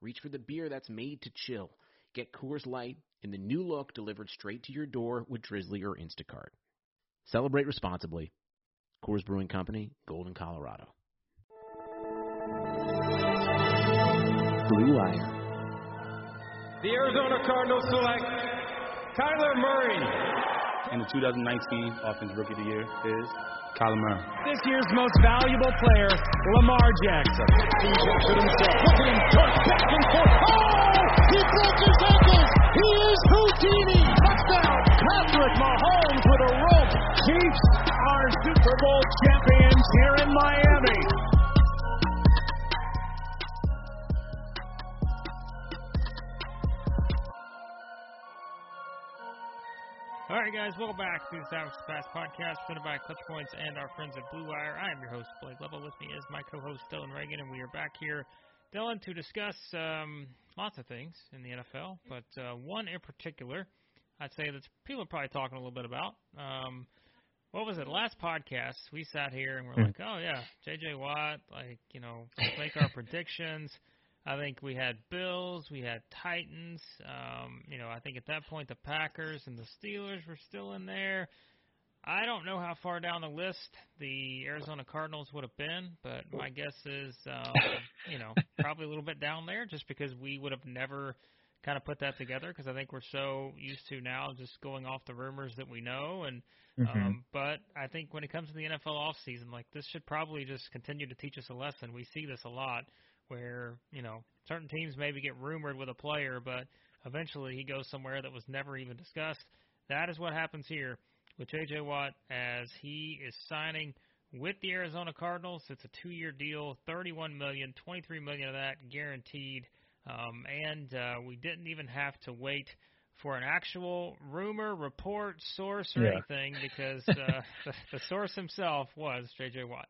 reach for the beer that's made to chill. Get Coors Light in the new look delivered straight to your door with Drizzly or Instacart. Celebrate responsibly. Coors Brewing Company, Golden, Colorado. Blue Wire. The Arizona Cardinals select Kyler Murray. And the 2019 Offensive Rookie of the Year is Kyler Murray. This year's most valuable player, Lamar Jackson. Injects it himself. Look at him dart back and forth. Oh! He broke his ankles. All right, guys, welcome back to the Savage Pass podcast, presented by Clutch Points and our friends at Blue Wire. I am your host, Blake Lovell. With me is my co-host, Dillon Reagan, and we are back here, Dillon, to discuss um, lots of things in the NFL, but uh, one in particular, I'd say that people are probably talking a little bit about. Um, what was it? Last podcast, we sat here and we're like, oh yeah, J.J. Watt, like you know, make our predictions. I think we had Bills, we had Titans. Um, you know, I think at that point the Packers and the Steelers were still in there. I don't know how far down the list the Arizona Cardinals would have been, but my guess is, um, you know, probably a little bit down there, just because we would have never kind of put that together. Because I think we're so used to now just going off the rumors that we know, and um, but I think when it comes to the NFL off season, like this should probably just continue to teach us a lesson. We see this a lot where you know certain teams maybe get rumored with a player, but eventually he goes somewhere that was never even discussed. That is what happens here with J.J. Watt as he is signing with the Arizona Cardinals. It's a two-year deal, 31 million, 23 million of that guaranteed, um, and uh, we didn't even have to wait for an actual rumor, report, source, or Yeah. anything because uh, the, the source himself was J.J. Watt.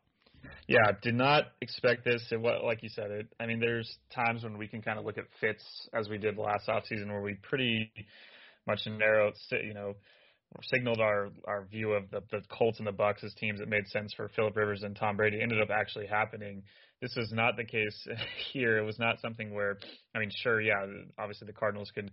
Yeah, did not expect this. It what like you said it. I mean, there's times when we can kind of look at fits as we did last offseason where we pretty much narrowed, you know, signaled our our view of the the Colts and the Bucks as teams that made sense for Philip Rivers and Tom Brady. Ended up actually happening. This is not the case here. It was not something where I mean, sure, yeah, obviously the Cardinals could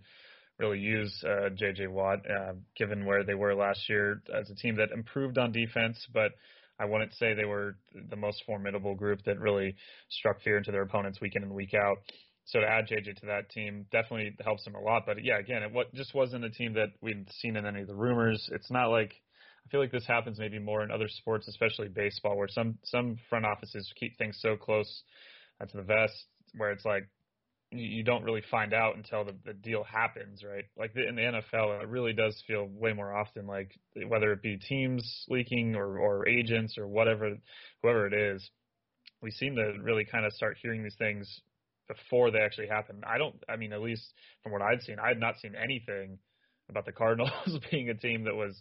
really use uh, J.J. Watt, uh, given where they were last year as a team that improved on defense, but I wouldn't say they were the most formidable group that really struck fear into their opponents week in and week out. So to add JJ to that team definitely helps them a lot. But yeah, again, it what, just wasn't a team that we'd seen in any of the rumors. It's not like I feel like this happens maybe more in other sports, especially baseball, where some some front offices keep things so close to the vest, where it's like you, don't really find out until the, the deal happens, right? Like the, in the NFL, it really does feel way more often like whether it be teams leaking or, or agents or whatever, whoever it is, we seem to really kind of start hearing these things before they actually happen. I don't, I mean, at least from what I'd seen, I had not seen anything about the Cardinals being a team that was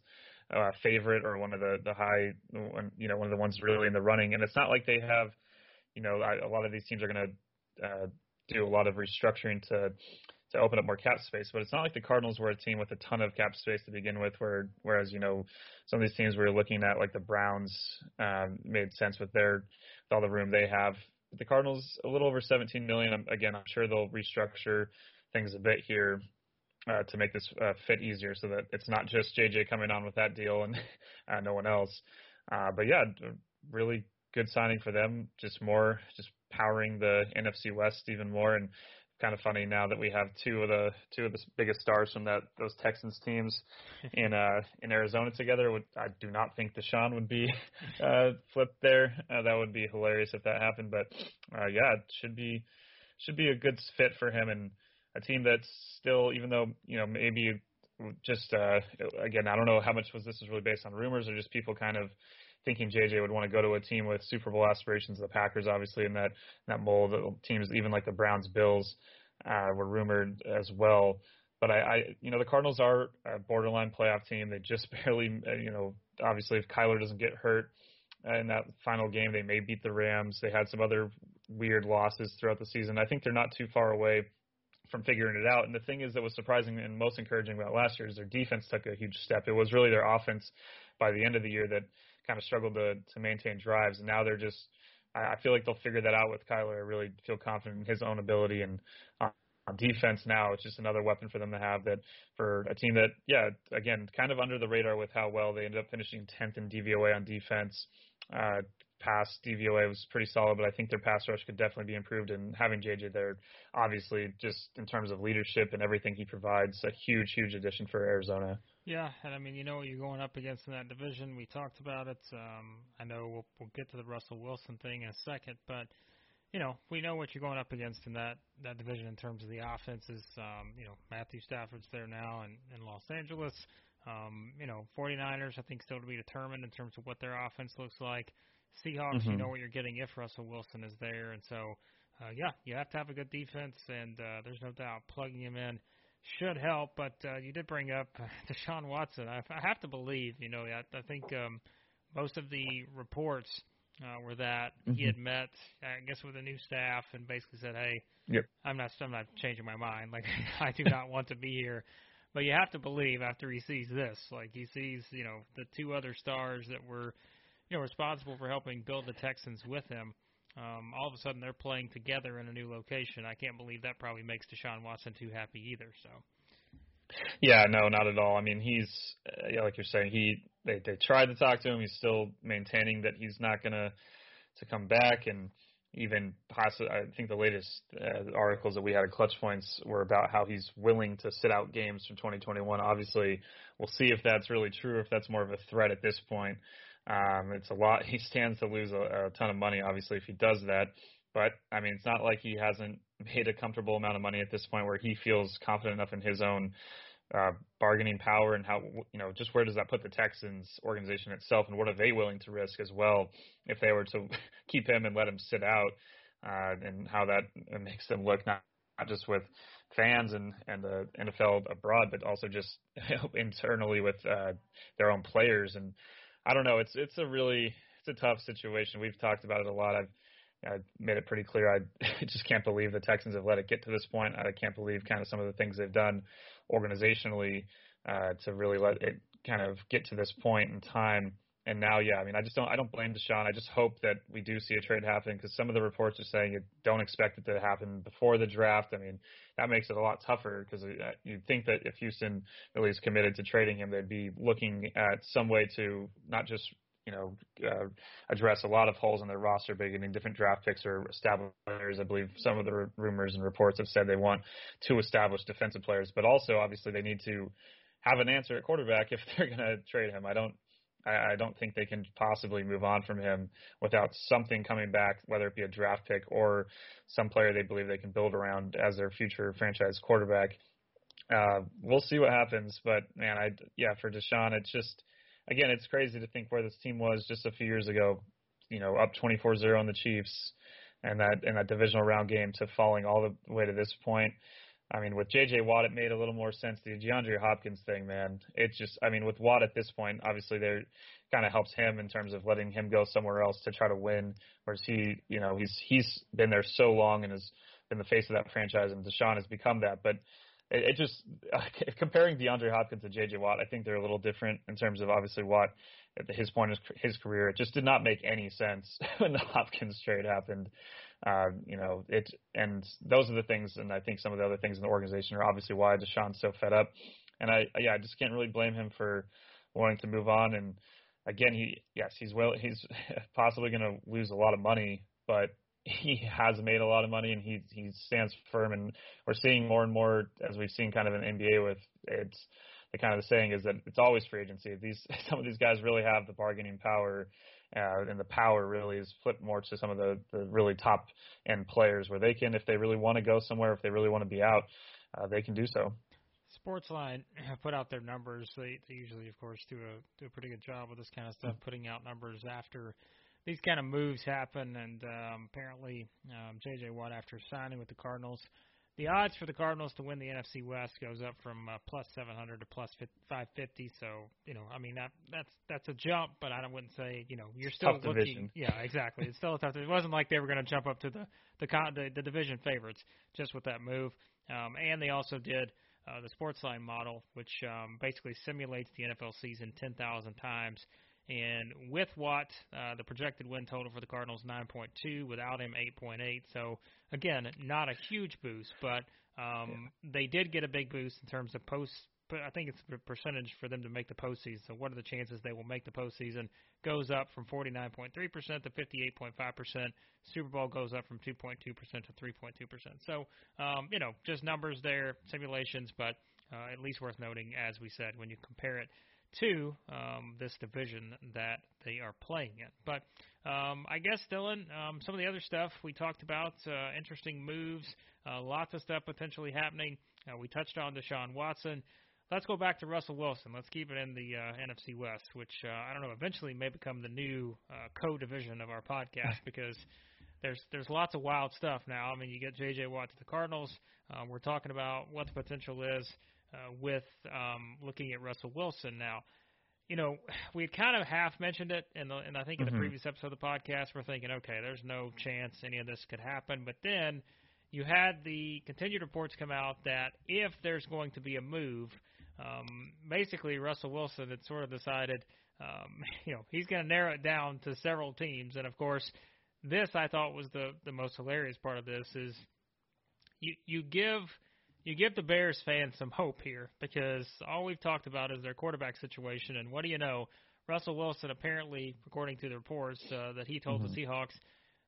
a favorite or one of the the high, you know, one of the ones really in the running. And it's not like they have, you know, a lot of these teams are going to uh, do a lot of restructuring to to open up more cap space. But it's not like the Cardinals were a team with a ton of cap space to begin with. Where whereas you know some of these teams we were looking at, like the Browns, um, made sense with their with all the room they have. The Cardinals a little over 17 million. Again, I'm sure they'll restructure things a bit here uh, to make this uh, fit easier, so that it's not just JJ coming on with that deal and uh, no one else. Uh, but yeah, really good signing for them. Just more, just powering the NFC West even more. And kind of funny now that we have two of the two of the biggest stars from that those Texans teams in uh in Arizona together. Would I do not think Deshaun would be uh flipped there. Uh, that would be hilarious if that happened. But uh yeah, it should be should be a good fit for him and a team that's still even though you know maybe just uh again I don't know how much was this is really based on rumors or just people kind of thinking JJ would want to go to a team with Super Bowl aspirations. The Packers, obviously, in that that mold. Teams even like the Browns, Bills, uh, were rumored as well. But I, I, you know, the Cardinals are a borderline playoff team. They just barely, uh, you know, obviously if Kyler doesn't get hurt in that final game, they may beat the Rams. They had some other weird losses throughout the season. I think they're not too far away from figuring it out. And the thing is that was surprising and most encouraging about last year is their defense took a huge step. It was really their offense by the end of the year that kind of struggled to to maintain drives, and now they're just. I, I feel like they'll figure that out with Kyler. I really feel confident in his own ability and. Uh, on defense now, it's just another weapon for them to have. That for a team that, yeah, again, kind of under the radar with how well they ended up finishing 10th in DVOA on defense. Uh, pass DVOA was pretty solid, but I think their pass rush could definitely be improved. And having JJ there, obviously, just in terms of leadership and everything he provides, a huge, huge addition for Arizona. Yeah, and I mean, you know what you're going up against in that division. We talked about it. Um, I know we'll, we'll get to the Russell Wilson thing in a second, but you know we know what you're going up against in that that division in terms of the offenses. Um, you know, Matthew Stafford's there now in, in Los Angeles. Um, you know, 49ers I think still to be determined in terms of what their offense looks like. Seahawks, mm-hmm. you know what you're getting if Russell Wilson is there, and so uh, yeah, you have to have a good defense, and uh, there's no doubt plugging him in should help. But uh, you did bring up Deshaun Watson. I, I have to believe, you know, I, I think um, most of the reports uh, were that mm-hmm. he had met, I guess, with a new staff and basically said, "Hey, yep. I'm not, I'm not changing my mind. Like, I do not want to be here." But you have to believe after he sees this, like he sees, you know, the two other stars that were, you know, responsible for helping build the Texans with him um, all of a sudden they're playing together in a new location. I can't believe that probably makes Deshaun Watson too happy either. So. Yeah, no, not at all. I mean, he's uh, yeah, like you're saying, he they they tried to talk to him. He's still maintaining that he's not gonna to come back, and even possibly, I think the latest uh, articles that we had at Clutch Points were about how he's willing to sit out games from 2021. Obviously, we'll see if that's really true, if that's more of a threat at this point. Um, it's a lot. He stands to lose a, a ton of money, obviously, if he does that. But I mean, it's not like he hasn't made a comfortable amount of money at this point where he feels confident enough in his own uh, bargaining power and how you know just where does that put the Texans organization itself and what are they willing to risk as well if they were to keep him and let him sit out uh, and how that makes them look not not just with fans and and the NFL abroad but also just internally with uh, their own players and I don't know. It's it's a really it's a tough situation. We've talked about it a lot. I've I made it pretty clear. I just can't believe the Texans have let it get to this point. I can't believe kind of some of the things they've done organizationally uh, to really let it kind of get to this point in time. And now, yeah, I mean, I just don't, I don't blame Deshaun. I just hope that we do see a trade happen because some of the reports are saying you don't expect it to happen before the draft. I mean, that makes it a lot tougher because uh, you'd think that if Houston really is committed to trading him, they'd be looking at some way to not just you know, uh, address a lot of holes in their roster by getting different draft picks or established players. I believe some of the r- rumors and reports have said they want two established defensive players, but also obviously they need to have an answer at quarterback if they're going to trade him. I don't I, I don't think they can possibly move on from him without something coming back, whether it be a draft pick or some player they believe they can build around as their future franchise quarterback. Uh, we'll see what happens, but man, I yeah for Deshaun, it's just again, it's crazy to think where this team was just a few years ago. You know, up 24-0 on the Chiefs, and that in that divisional round game to falling all the way to this point. I mean, with J.J. Watt, it made a little more sense. The DeAndre Hopkins thing, man, it's just, I mean, with Watt at this point, obviously there kind of helps him in terms of letting him go somewhere else to try to win. Whereas he, you know, he's he's been there so long and has been the face of that franchise, and Deshaun has become that. But it, it just uh, comparing DeAndre Hopkins to J.J. Watt, I think they're a little different in terms of obviously Watt at his point in his career. It just did not make any sense when the Hopkins trade happened. Uh, you know, it and those are the things, and I think some of the other things in the organization are obviously why Deshaun's so fed up. And I, yeah, I just can't really blame him for wanting to move on. And again, he, yes, he's well, he's possibly going to lose a lot of money, but he has made a lot of money and he he stands firm. And we're seeing more and more as we've seen kind of in NBA with it's the kind of the saying is that it's always free agency. These some of these guys really have the bargaining power. Uh, and the power really is flipped more to some of the, the really top end players where they can, if they really want to go somewhere, if they really want to be out, uh, they can do so. Sportsline have put out their numbers. They, they usually, of course, do a do a pretty good job with this kind of stuff, mm-hmm. putting out numbers after these kind of moves happen. And um, apparently, um, J.J. Watt, after signing with the Cardinals, the odds for the Cardinals to win the NFC West goes up from uh, plus 700 to plus 550. So you know, I mean that that's that's a jump, but I wouldn't say you know you're still tough looking. Division. Yeah, exactly. It's still a tough. It wasn't like they were going to jump up to the the, the the division favorites just with that move. Um, and they also did uh, the Sportsline model, which um, basically simulates the NFL season 10,000 times. And with Watt, uh, the projected win total for the Cardinals 9.2. Without him, 8.8. So again, not a huge boost, but um, yeah. they did get a big boost in terms of post but I think it's the percentage for them to make the postseason. So what are the chances they will make the postseason? Goes up from 49.3% to 58.5%. Super Bowl goes up from 2.2% to 3.2%. So, um, you know, just numbers there, simulations, but uh, at least worth noting, as we said, when you compare it to um, this division that they are playing in. But um, I guess, Dillon, um, some of the other stuff we talked about, uh, interesting moves, uh, lots of stuff potentially happening. Uh, we touched on Deshaun Watson. Let's go back to Russell Wilson. Let's keep it in the uh, NFC West, which uh, I don't know, eventually may become the new uh, co-division of our podcast because there's there's lots of wild stuff now. I mean, you get J.J. Watt to the Cardinals. Um, we're talking about what the potential is uh, with um, looking at Russell Wilson now. You know, we had kind of half mentioned it, and and I think in the mm-hmm. previous episode of the podcast, we're thinking, okay, there's no chance any of this could happen. But then you had the continued reports come out that if there's going to be a move – um, basically Russell Wilson had sort of decided, um, you know, he's going to narrow it down to several teams. And of course, this I thought was the the most hilarious part of this is you you give you give the Bears fans some hope here because all we've talked about is their quarterback situation. And what do you know? Russell Wilson apparently, according to the reports uh, that he told mm-hmm. the Seahawks,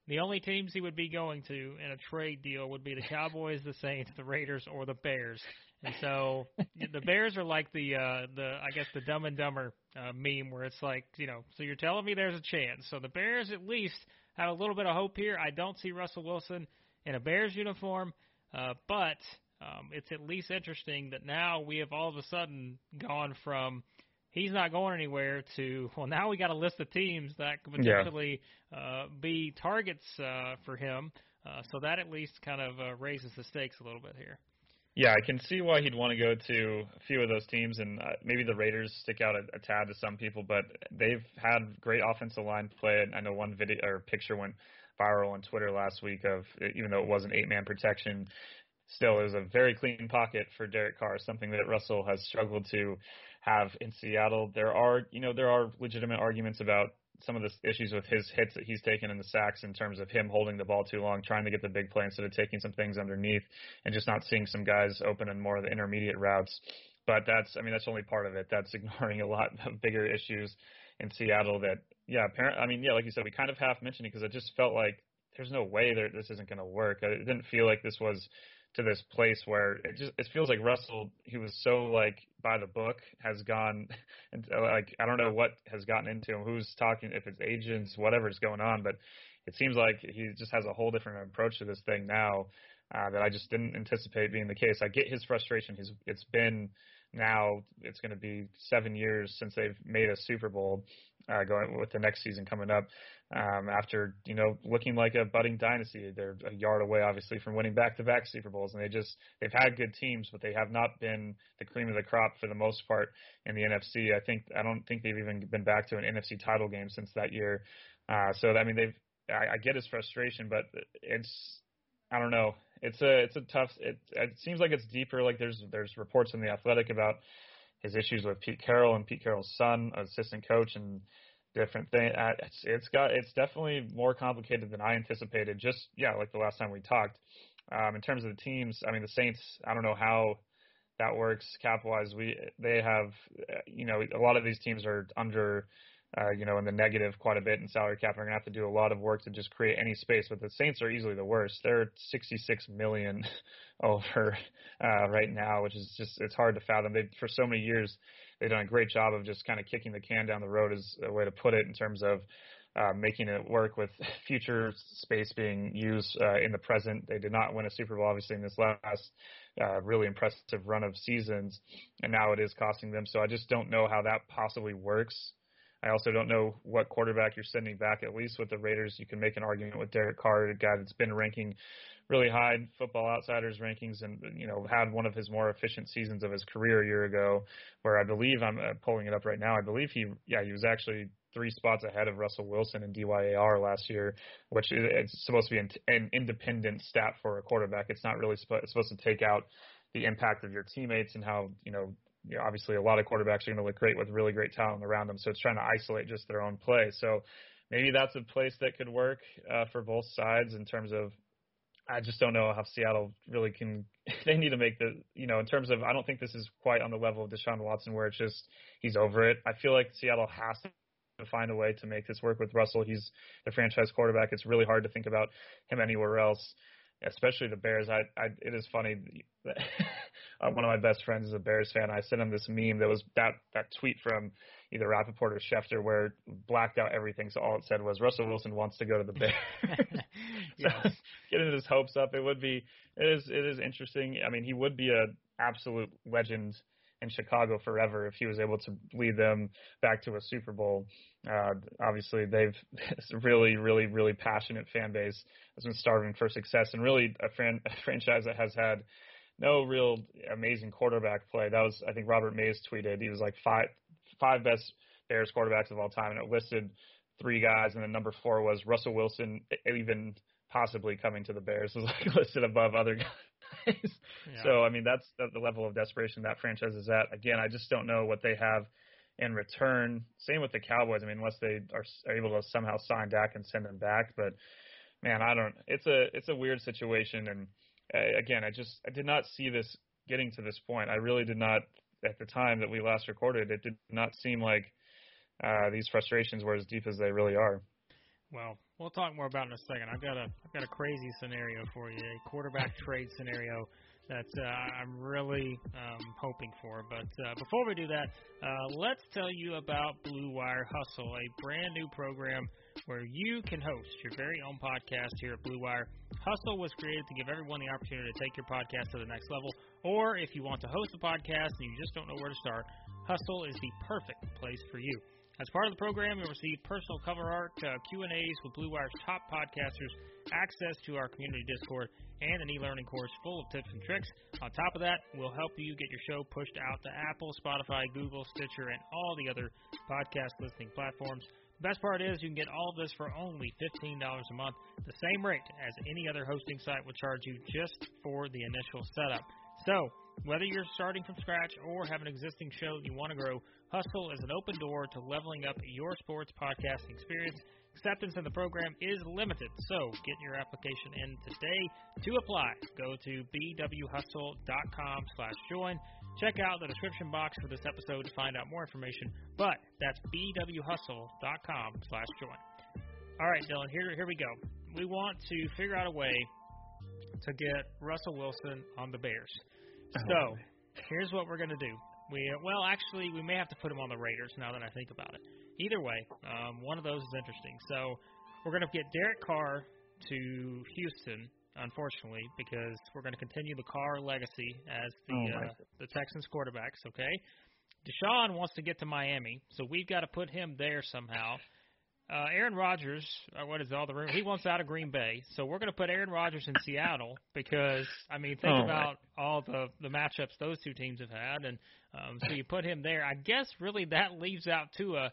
the only teams he would be going to in a trade deal would be the Cowboys, the Saints, the Raiders, or the Bears. And so the Bears are like the uh the I guess the Dumb and Dumber uh, meme where it's like you know so you're telling me there's a chance. So the Bears at least have a little bit of hope here. I don't see Russell Wilson in a Bears uniform, uh, but um, it's at least interesting that now we have all of a sudden gone from he's not going anywhere to well now we got a list of teams that could potentially yeah. uh, be targets uh, for him. Uh, so that at least kind of uh, raises the stakes a little bit here. Yeah, I can see why he'd want to go to a few of those teams, and uh, maybe the Raiders stick out a, a tad to some people, but they've had great offensive line play. I know one video or picture went viral on Twitter last week of even though it wasn't eight man protection, still is a very clean pocket for Derek Carr, something that Russell has struggled to have in Seattle. There are you know there are legitimate arguments about some of the issues with his hits that he's taken in the sacks in terms of him holding the ball too long, trying to get the big play instead of taking some things underneath, and just not seeing some guys open in more of the intermediate routes. But that's, I mean, that's only part of it. That's ignoring a lot of bigger issues in Seattle. That, yeah, apparently, I mean, yeah, like you said, we kind of half mentioned it because it just felt like there's no way that this isn't going to work. It didn't feel like this was to this place where it just it feels like Russell he was so like by the book has gone and like I don't know what has gotten into him who's talking if it's agents whatever's going on but it seems like he just has a whole different approach to this thing now uh, that I just didn't anticipate being the case. I get his frustration. He's it's been now it's going to be seven years since they've made a Super Bowl, uh, going with the next season coming up. Um, after you know looking like a budding dynasty, they're a yard away, obviously, from winning back-to-back Super Bowls, and they just they've had good teams, but they have not been the cream of the crop for the most part in the NFC. I think I don't think they've even been back to an NFC title game since that year. Uh, so I mean, they've I, I get his frustration, but it's I don't know. It's a it's a tough. It it seems like it's deeper. Like there's there's reports in the Athletic about his issues with Pete Carroll and Pete Carroll's son, assistant coach, and different thing. Uh, it's it's got it's definitely more complicated than I anticipated. Just yeah, like the last time we talked. Um, in terms of the teams, I mean the Saints. I don't know how that works cap wise. We they have you know a lot of these teams are under uh, you know, in the negative quite a bit in salary cap. They're to have to do a lot of work to just create any space. But the Saints are easily the worst. They're 66 million over uh, right now, which is just it's hard to fathom. They for so many years they've done a great job of just kind of kicking the can down the road, is a way to put it in terms of. Uh, making it work with future space being used uh, in the present. They did not win a Super Bowl, obviously, in this last uh, really impressive run of seasons, and now it is costing them. So I just don't know how that possibly works. I also don't know what quarterback you're sending back. At least with the Raiders, you can make an argument with Derek Carr, a guy that's been ranking really high in Football Outsiders rankings, and you know had one of his more efficient seasons of his career a year ago, where I believe I'm uh, pulling it up right now. I believe he, yeah, he was actually three spots ahead of Russell Wilson in DYAR last year, which is supposed to be an, independent stat for a quarterback. It's not really supposed to take out the impact of your teammates and how you know you know, obviously a lot of quarterbacks are going to look great with really great talent around them. So it's trying to isolate just their own play. So maybe that's a place that could work uh, for both sides in terms of. I just don't know how Seattle really can. They need to make the, you know, in terms of. I don't think this is quite on the level of Deshaun Watson where it's just he's over it. I feel like Seattle has to find a way to make this work with Russell. He's the franchise quarterback. It's really hard to think about him anywhere else especially the Bears. I, I it is funny. Uh, one of my best friends is a Bears fan. I sent him this meme that was that that tweet from either Rapoport or Schefter where blacked out everything. So all it said was Russell Wilson wants to go to the Bears. yes. so getting his hopes up. It would be it is it is interesting. I mean, he would be a absolute legend in Chicago forever if he was able to lead them back to a Super Bowl. Uh, obviously, they've it's a really, really, really passionate fan base has been starving for success, and really a, fran- a franchise that has had no real amazing quarterback play. That was, I think, Robert Mays tweeted. He was like five five best Bears quarterbacks of all time, and it listed three guys, and then number four was Russell Wilson, even possibly coming to the Bears was like listed above other guys. yeah. So I mean that's the level of desperation that franchise is at. Again, I just don't know what they have in return. Same with the Cowboys. I mean, unless they are, are able to somehow sign Dak and send him back, but man, I don't. It's a it's a weird situation, and again, I just I did not see this getting to this point. I really did not at the time that we last recorded. It did not seem like uh, these frustrations were as deep as they really are. Well, we'll talk more about in a second. I've got a I've got a crazy scenario for you, a quarterback trade scenario that uh, I'm really um, hoping for. But uh, before we do that, uh, let's tell you about Blue Wire Hustle, a brand new program where you can host your very own podcast here at Blue Wire. Hustle was created to give everyone the opportunity to take your podcast to the next level, or if you want to host a podcast and you just don't know where to start, Hustle is the perfect place for you. As part of the program, you'll receive personal cover art, uh, Q&As with Blue Wire's top podcasters, access to our community Discord, and an e-learning course full of tips and tricks. On top of that, we'll help you get your show pushed out to Apple, Spotify, Google, Stitcher, and all the other podcast listening platforms. Best part is you can get all of this for only $15 a month, the same rate as any other hosting site would charge you just for the initial setup. So, whether you're starting from scratch or have an existing show you want to grow, Hustle is an open door to leveling up your sports podcasting experience. Acceptance in the program is limited, so get your application in today. To apply, go to bwhustle.com slash join. Check out the description box for this episode to find out more information, but that's bwhustle.com slash join. All right, Dillon, here, here we go. We want to figure out a way to get Russell Wilson on the Bears. Oh, so, here's what we're going to do. We well, actually, we may have to put him on the Raiders now that I think about it. Either way, um, one of those is interesting. So, we're going to get Derek Carr to Houston, unfortunately, because we're going to continue the Carr legacy as the oh uh, the Texans quarterbacks. Okay, Deshaun wants to get to Miami, so we've got to put him there somehow. Uh, Aaron Rodgers, uh, what is all the room? He wants out of Green Bay, so we're going to put Aaron Rodgers in Seattle because I mean, think oh, about all the the matchups those two teams have had, and um, so you put him there. I guess really that leaves out Tua.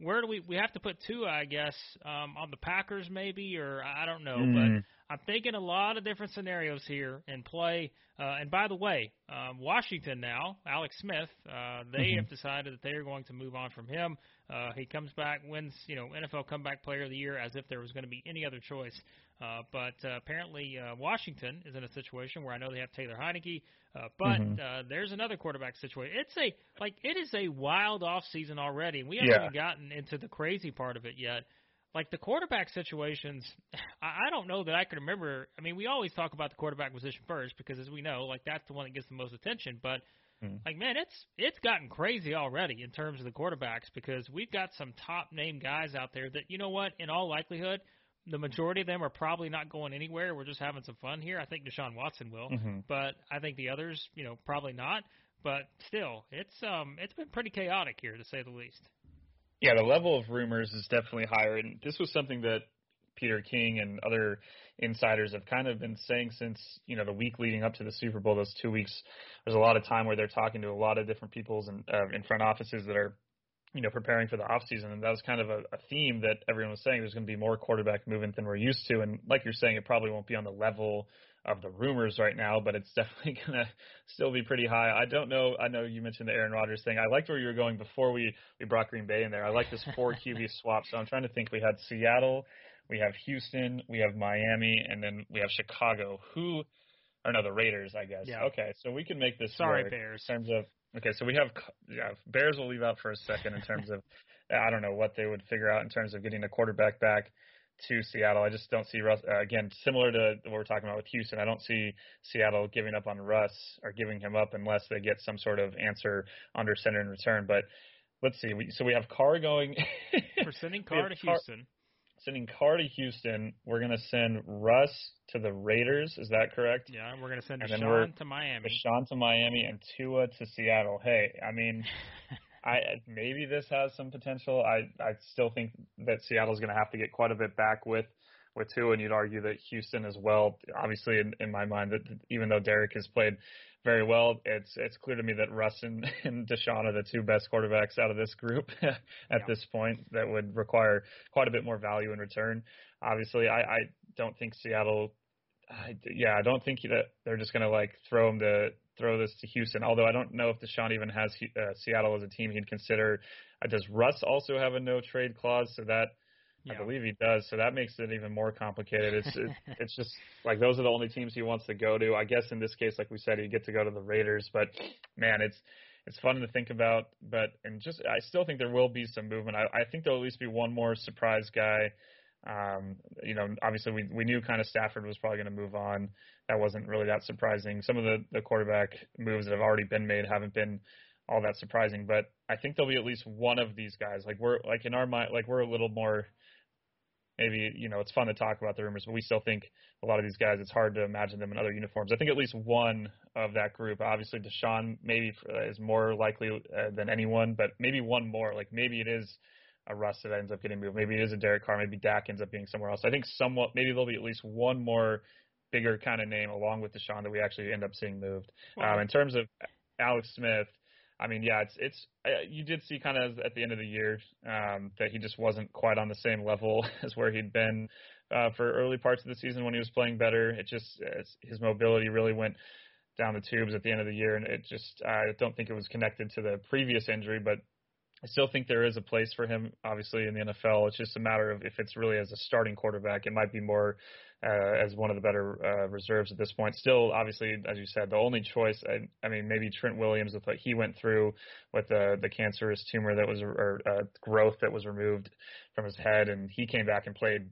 Where do we we have to put Tua? I guess um, on the Packers maybe, or I don't know, mm. but I'm thinking a lot of different scenarios here in play. Uh, and by the way, um, Washington now, Alex Smith, uh, they Mhm. have decided that they are going to move on from him. Uh, he comes back, wins, you know, NFL Comeback Player of the Year as if there was going to be any other choice. Uh, but uh, apparently, uh, Washington is in a situation where I know they have Taylor Heinicke, uh, but Mhm. uh, there's another quarterback situation. It's a like it is a wild off season already. We haven't Yeah. even gotten into the crazy part of it yet. Like the quarterback situations, I, don't know that I can remember. I mean, we always talk about the quarterback position first because, as we know, like that's the one that gets the most attention. But Mhm. like, man, it's it's gotten crazy already in terms of the quarterbacks because we've got some top name guys out there that you know what, in all likelihood, the majority of them are probably not going anywhere. We're just having some fun here. I think Deshaun Watson will, Mhm. but I think the others, you know, probably not. But still, it's um it's been pretty chaotic here to say the least. Yeah, the level of rumors is definitely higher, and this was something that Peter King and other insiders have kind of been saying since you know the week leading up to the Super Bowl. Those two weeks, there's a lot of time where they're talking to a lot of different people's and uh, in front offices that are you know preparing for the off season, and that was kind of a, a theme that everyone was saying. There's going to be more quarterback movement than we're used to, and like you're saying, it probably won't be on the level of the rumors right now, but it's definitely going to still be pretty high. I don't know. I know you mentioned the Aaron Rodgers thing. I liked where you were going before we we brought Green Bay in there. I like this four QB swap. So I'm trying to think. We had Seattle, we have Houston, we have Miami, and then we have Chicago. Who? Or no, the Raiders, I guess. Yeah. Okay, so we can make this Sorry, Bears. in terms of okay. So we have yeah, Bears. We'll leave out for a second in terms of I don't know what they would figure out in terms of getting a quarterback back to Seattle. I just don't see Russ uh, again similar to what we're talking about with Houston. I don't see Seattle giving up on Russ or giving him up unless they get some sort of answer under center in return. But let's see. We, so we have Carr going. We're sending Carr to Carr- Houston. Sending Carr to Houston. We're gonna send Russ to the Raiders. Is that correct? Yeah, we're going to send And Deshaun to Miami. Deshaun to Miami and Tua to Seattle. Hey, I mean, I maybe this has some potential. I I still think that Seattle's going to have to get quite a bit back with with Tua, and you'd argue that Houston as well. Obviously, in, in my mind, that even though Derek has played very well, it's it's clear to me that Russ and, and Deshaun are the two best quarterbacks out of this group at Yeah. this point. That would require quite a bit more value in return. Obviously, I, I don't think Seattle. I, yeah, I don't think that they're just going to like throw him to throw this to Houston. Although I don't know if Deshaun even has uh, Seattle as a team he'd consider. Uh, does Russ also have a no trade clause? So that Yeah. I believe he does. So that makes it even more complicated. It's it, it's just like those are the only teams he wants to go to. I guess in this case, like we said, he get to go to the Raiders. But man, it's it's fun to think about. But and just I still think there will be some movement. I, I think there'll at least be one more surprise guy. Um, you know, obviously we we knew kind of Stafford was probably going to move on. That wasn't really that surprising. Some of the the quarterback moves that have already been made haven't been all that surprising, but I think there'll be at least one of these guys. Like we're like in our mind, like we're a little more. Maybe you know it's fun to talk about the rumors, but we still think a lot of these guys. It's hard to imagine them in other uniforms. I think at least one of that group. Obviously, Deshaun maybe uh, is more likely uh, than anyone, but maybe one more. Like maybe it is a Russ that ends up getting moved. Maybe it is a Derek Carr. Maybe Dak ends up being somewhere else. I think somewhat maybe there'll be at least one more bigger kind of name along with Deshaun that we actually end up seeing moved. Well, um, in terms of Alex Smith, I mean, yeah, it's it's uh, you did see kind of at the end of the year um, that he just wasn't quite on the same level as where he'd been uh, for early parts of the season when he was playing better. It just his mobility really went down the tubes at the end of the year, and it just I don't think it was connected to the previous injury, but I still think there is a place for him, obviously, in the NFL. It's just a matter of if it's really as a starting quarterback. It might be more uh, as one of the better uh, reserves at this point. Still, obviously, as you said, the only choice. I, I mean, maybe Trent Williams with what he went through with the the cancerous tumor that was or uh, growth that was removed from his head, and he came back and played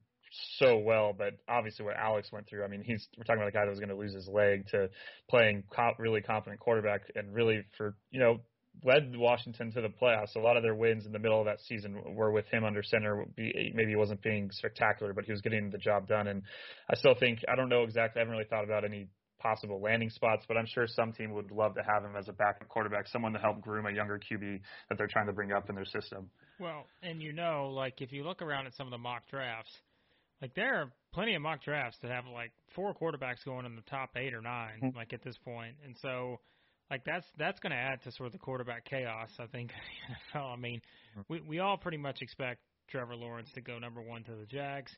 so well. But obviously, what Alex went through. I mean, he's we're talking about a guy that was going to lose his leg to playing comp, really competent quarterback, and really for you know led Washington to the playoffs. A lot of their wins in the middle of that season were with him under center. Maybe he wasn't being spectacular, but he was getting the job done. And I still think I don't know exactly. I haven't really thought about any possible landing spots, but I'm sure some team would love to have him as a backup quarterback, someone to help groom a younger QB that they're trying to bring up in their system. Well, and you know, like if you look around at some of the mock drafts, like there are plenty of mock drafts that have like four quarterbacks going in the top eight or 9 Mm-hmm. like at this point, and so like that's that's going to add to sort of the quarterback chaos. I think NFL. I mean, Mm-hmm. we we all pretty much expect Trevor Lawrence to go number one to the Jags.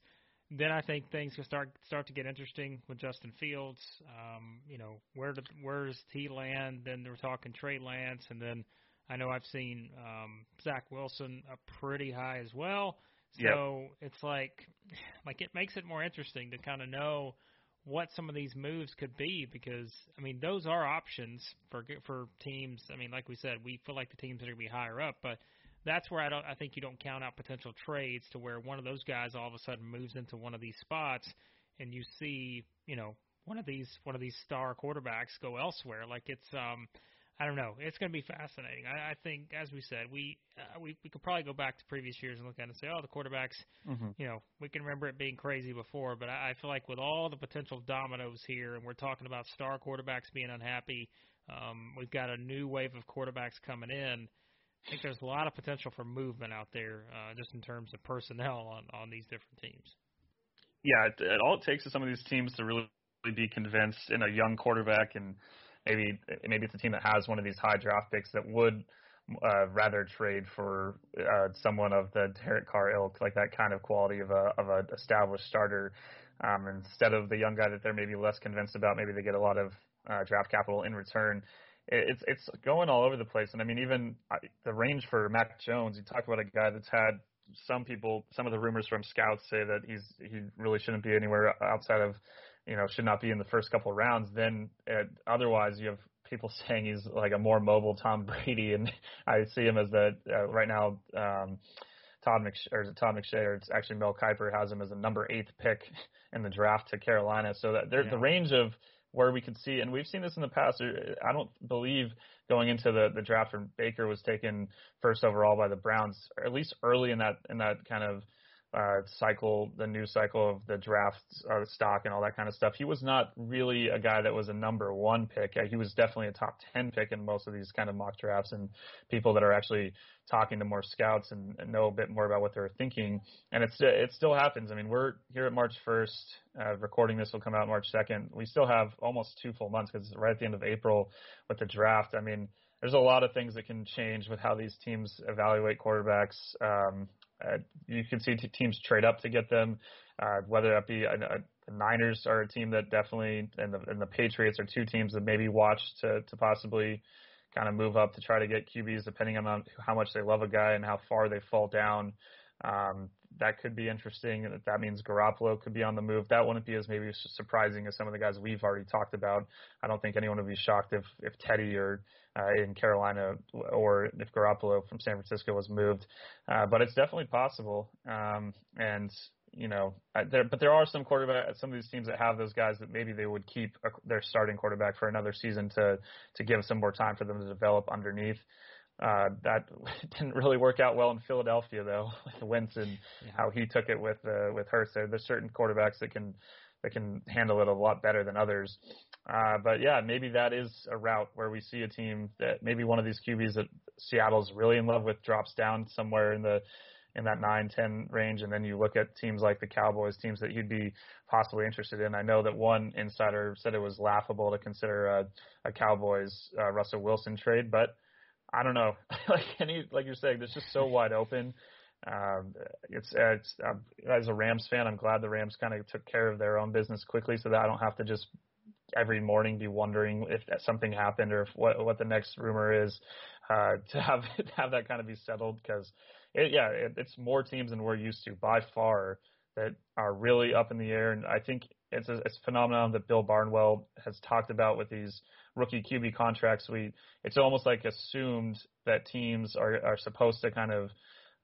then I think things can start start to get interesting with Justin Fields. Um, you know, where did, where does he land? Then we're talking Trey Lance, and then I know I've seen um, Zach Wilson up pretty high as well. So yep. it's like, like it makes it more interesting to kind of know what some of these moves could be because I mean those are options for for teams. I mean, like we said, we feel like the teams are going to be higher up, but that's where I don't. I think you don't count out potential trades to where one of those guys all of a sudden moves into one of these spots, and you see, you know, one of these one of these star quarterbacks go elsewhere. Like it's, um, I don't know. It's going to be fascinating. I, I think, as we said, we uh, we we could probably go back to previous years and look at it and say, oh, the quarterbacks. Mm-hmm. You know, we can remember it being crazy before, but I, I feel like with all the potential dominoes here, and we're talking about star quarterbacks being unhappy. Um, we've got a new wave of quarterbacks coming in. I think there's a lot of potential for movement out there, uh, just in terms of personnel on on these different teams. Yeah, it, it, all it takes is some of these teams to really be convinced in a young quarterback, and maybe maybe it's a team that has one of these high draft picks that would uh, rather trade for uh, someone of the Derek Carr ilk, like that kind of quality of a of an established starter, um, instead of the young guy that they're maybe less convinced about. Maybe they get a lot of uh, draft capital in return it's it's going all over the place. And I mean, even the range for Mac Jones, you talk about a guy that's had some people, some of the rumors from scouts say that he's he really shouldn't be anywhere outside of, you know, should not be in the first couple of rounds. Then uh, otherwise, you have people saying he's like a more mobile Tom Brady, and I see him as the uh, right now. Um, Todd McShay, or is it Todd McShay, or it's actually Mel Kiper has him as a number eighth pick in the draft to Carolina. So that there, yeah. the range of where we could see, and we've seen this in the past. I don't believe going into the the draft when Baker was taken first overall by the Browns, or at least early in that in that kind of uh, cycle, the new cycle of the draft uh, stock and all that kind of stuff. He was not really a guy that was a number one pick. He was definitely a top 10 pick in most of these kind of mock drafts and people that are actually talking to more scouts and, and know a bit more about what they're thinking. And it's, it still happens. I mean, we're here at March 1st, uh, recording this will come out March 2nd. We still have almost two full months because right at the end of April with the draft. I mean, there's a lot of things that can change with how these teams evaluate quarterbacks. Um, uh, you can see t- teams trade up to get them, uh, whether that be a, the Niners are a team that definitely, and the, and the Patriots are two teams that maybe watch to, to possibly kind of move up to try to get QBs depending on how much they love a guy and how far they fall down. Um, that could be interesting. And that means Garoppolo could be on the move. That wouldn't be as maybe surprising as some of the guys we've already talked about. I don't think anyone would be shocked if if Teddy or uh, in Carolina or if Garoppolo from San Francisco was moved. Uh, but it's definitely possible. Um, and you know, there, but there are some quarterback, some of these teams that have those guys that maybe they would keep a, their starting quarterback for another season to to give some more time for them to develop underneath. Uh, that didn't really work out well in Philadelphia though, with Wentz and yeah. how he took it with uh, with Hurts. There, there's certain quarterbacks that can that can handle it a lot better than others. Uh, but yeah, maybe that is a route where we see a team that maybe one of these QBs that Seattle's really in love with drops down somewhere in the in that nine ten range, and then you look at teams like the Cowboys, teams that he'd be possibly interested in. I know that one insider said it was laughable to consider a, a Cowboys uh, Russell Wilson trade, but I don't know. like any, like you're saying, it's just so wide open. Um, it's, it's um, as a Rams fan, I'm glad the Rams kind of took care of their own business quickly, so that I don't have to just every morning be wondering if something happened or if what what the next rumor is. Uh, to have to have that kind of be settled because it, yeah, it, it's more teams than we're used to by far that are really up in the air, and I think it's a, it's a phenomenon that Bill Barnwell has talked about with these rookie QB contracts. We it's almost like assumed that teams are are supposed to kind of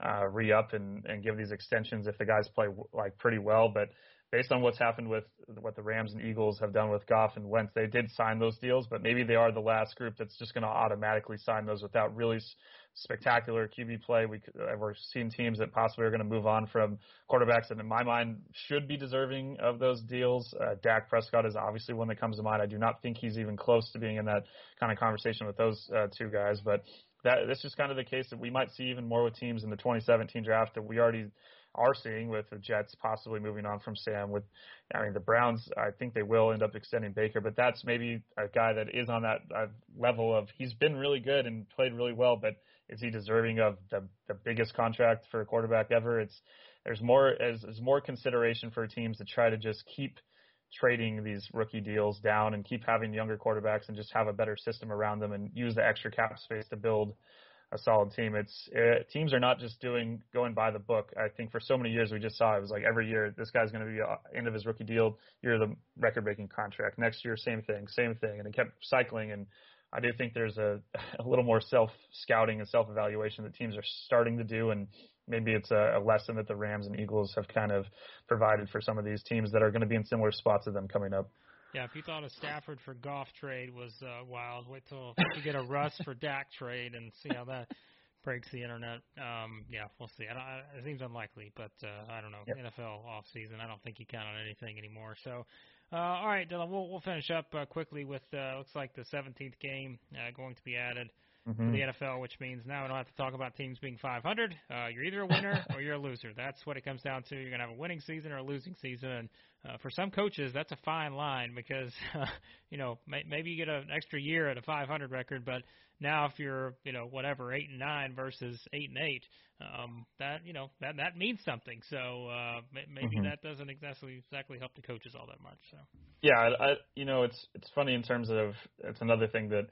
uh, re up and and give these extensions if the guys play like pretty well, but based on what's happened with what the Rams and Eagles have done with Goff and Wentz, they did sign those deals, but maybe they are the last group that's just going to automatically sign those without really spectacular QB play. We uh, we're seeing teams that possibly are going to move on from quarterbacks that, in my mind, should be deserving of those deals. Uh, Dak Prescott is obviously one that comes to mind. I do not think he's even close to being in that kind of conversation with those uh, two guys, but that this is kind of the case that we might see even more with teams in the 2017 draft that we already are seeing with the Jets possibly moving on from Sam. With, I mean, the Browns, I think they will end up extending Baker, but that's maybe a guy that is on that uh, level of he's been really good and played really well, but is he deserving of the the biggest contract for a quarterback ever? It's there's more as there's more consideration for teams to try to just keep trading these rookie deals down and keep having younger quarterbacks and just have a better system around them and use the extra cap space to build a solid team. It's it, uh, teams are not just doing going by the book. I think for so many years we just saw it was like every year this guy's going to be uh, end of his rookie deal, you're the record breaking contract. Next year same thing, same thing, and it kept cycling. And I do think there's a a little more self scouting and self evaluation that teams are starting to do, and maybe it's a, a lesson that the Rams and Eagles have kind of provided for some of these teams that are going to be in similar spots to them coming up. Yeah, if you thought a Stafford for Goff trade was uh, wild, wait till you get a Russ for Dak trade and see how that breaks the internet. Um, yeah, we'll see. I don't, I, it seems unlikely, but uh, I don't know. Yep. NFL off season, I don't think you count on anything anymore. So, uh, all right, Dillon, we'll we'll finish up uh, quickly with uh, looks like the 17th game uh, going to be added mm-hmm. the NFL, which means now we don't have to talk about teams being 500. Uh, you're either a winner or you're a loser. That's what it comes down to. You're going to have a winning season or a losing season. And uh, for some coaches, that's a fine line because, uh, you know, may, maybe you get an extra year at a 500 record, but now if you're, you know, whatever, 8 and 9 versus 8 and 8, um, that, you know, that, that means something. So uh, maybe mm-hmm. that doesn't exactly exactly help the coaches all that much. So. Yeah, I, you know, it's it's funny in terms of it's another thing that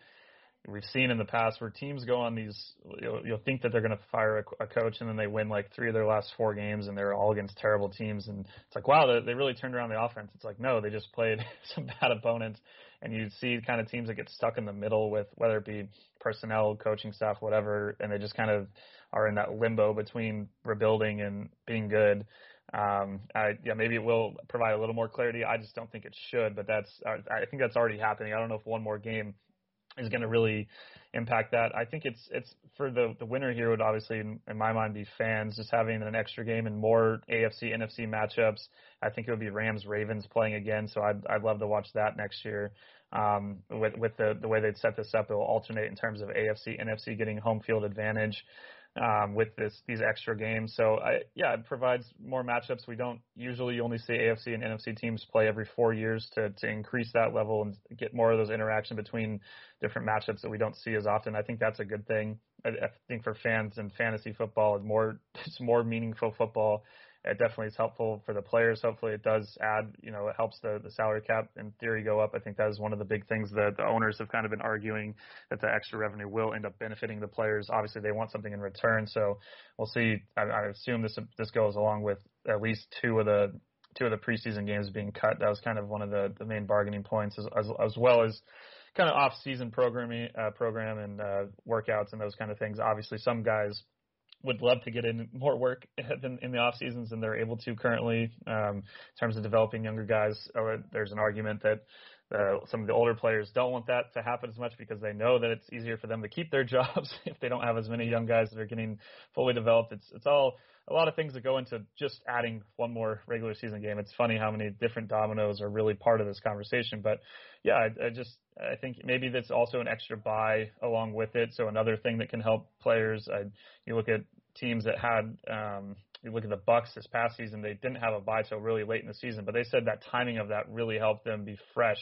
we've seen in the past where teams go on these you'll, you'll think that they're going to fire a, a coach and then they win like three of their last four games and they're all against terrible teams and it's like wow they, they really turned around the offense it's like no they just played some bad opponents and you see kind of teams that get stuck in the middle with whether it be personnel coaching staff whatever and they just kind of are in that limbo between rebuilding and being good um, I, yeah, maybe it will provide a little more clarity. I just don't think it should, but that's I think that's already happening. I don't know if one more game is going to really impact that. I think it's it's for the the winner here would obviously in, in my mind be fans just having an extra game and more AFC NFC matchups. I think it would be Rams Ravens playing again, so I'd I'd love to watch that next year. Um, with with the the way they'd set this up, it will alternate in terms of AFC NFC getting home field advantage um, with this these extra games. So I, yeah, it provides more matchups. We don't usually only see AFC and NFC teams play every four years to to increase that level and get more of those interaction between different matchups that we don't see as often. I think that's a good thing. I, I think for fans and fantasy football, it's more it's more meaningful football it definitely is helpful for the players. Hopefully, it does add, you know, it helps the the salary cap in theory go up. I think that is one of the big things that the owners have kind of been arguing that the extra revenue will end up benefiting the players. Obviously, they want something in return, so we'll see. I, I assume this this goes along with at least two of the two of the preseason games being cut. That was kind of one of the the main bargaining points, as as, as well as kind of off season programming uh, program and uh, workouts and those kind of things. Obviously, some guys would love to get in more work in, in the off seasons than they're able to currently. Um, in terms of developing younger guys, uh, there's an argument that uh, some of the older players don't want that to happen as much because they know that it's easier for them to keep their jobs if they don't have as many young guys that are getting fully developed. It's it's all a lot of things that go into just adding one more regular season game. It's funny how many different dominoes are really part of this conversation. But yeah, I, I just I think maybe that's also an extra bye along with it. So another thing that can help players. I, you look at teams that had um, you look at the Bucs this past season, they didn't have a bye till really late in the season, but they said that timing of that really helped them be fresh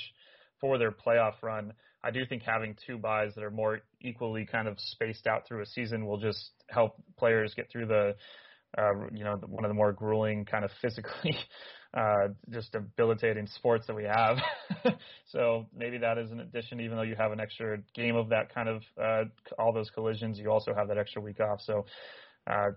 for their playoff run. I do think having two byes that are more equally kind of spaced out through a season will just help players get through the uh, you know, one of the more grueling kind of physically uh, just debilitating sports that we have. so maybe that is an addition, even though you have an extra game of that kind of uh, all those collisions, you also have that extra week off. So uh,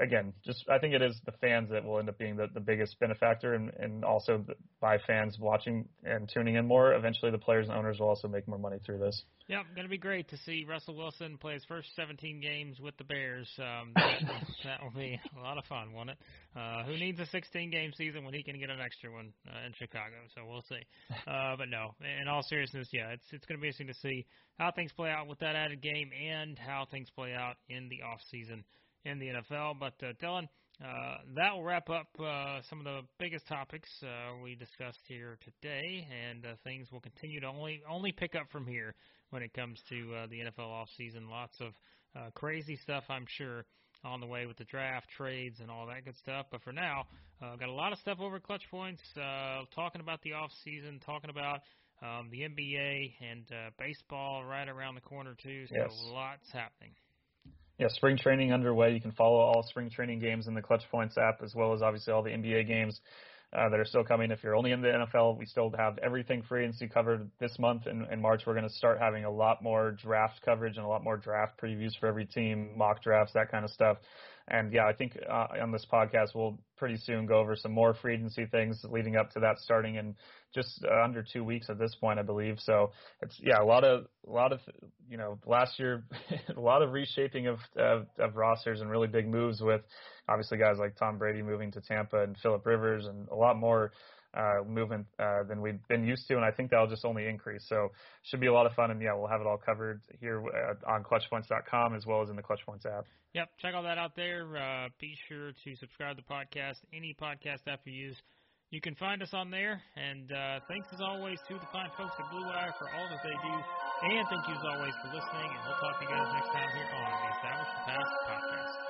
again, just I think it is the fans that will end up being the, the biggest benefactor, and, and also by fans watching and tuning in more. Eventually, the players and owners will also make more money through this. Yeah, going to be great to see Russell Wilson play his first 17 games with the Bears. Um, that, that will be a lot of fun, won't it? Uh, who needs a 16 game season when he can get an extra one uh, in Chicago? So we'll see. Uh, but no, in all seriousness, yeah, it's it's going to be interesting to see how things play out with that added game and how things play out in the off season in the NFL. But uh, Dillon, uh, that will wrap up uh, some of the biggest topics uh, we discussed here today, and uh, things will continue to only only pick up from here when it comes to uh, the NFL off season. Lots of uh, crazy stuff, I'm sure, on the way with the draft, trades, and all that good stuff. But for now, uh, got a lot of stuff over Clutch Points, uh, talking about the off season, talking about um, the NBA and uh, baseball right around the corner too. So yes. lots happening. Yeah, spring training underway. You can follow all spring training games in the Clutch Points app, as well as obviously all the NBA games uh, that are still coming. If you're only in the NFL, we still have everything free and see covered this month. In, in March, we're going to start having a lot more draft coverage and a lot more draft previews for every team, mock drafts, that kind of stuff. And yeah, I think uh, on this podcast we'll pretty soon go over some more free agency things leading up to that starting in just uh, under two weeks at this point, I believe. So it's yeah, a lot of a lot of you know last year a lot of reshaping of, of of rosters and really big moves with obviously guys like Tom Brady moving to Tampa and Philip Rivers and a lot more uh, movement uh, than we've been used to, and I think that'll just only increase. So should be a lot of fun, and yeah, we'll have it all covered here uh, on ClutchPoints.com as well as in the ClutchPoints app. Yep, check all that out there. Uh, be sure to subscribe to the podcast, any podcast app you use. You can find us on there, and uh, thanks as always to the fine folks at Blue Wire for all that they do, and thank you as always for listening, and we'll talk to you guys next time here on the Established the Pass podcast.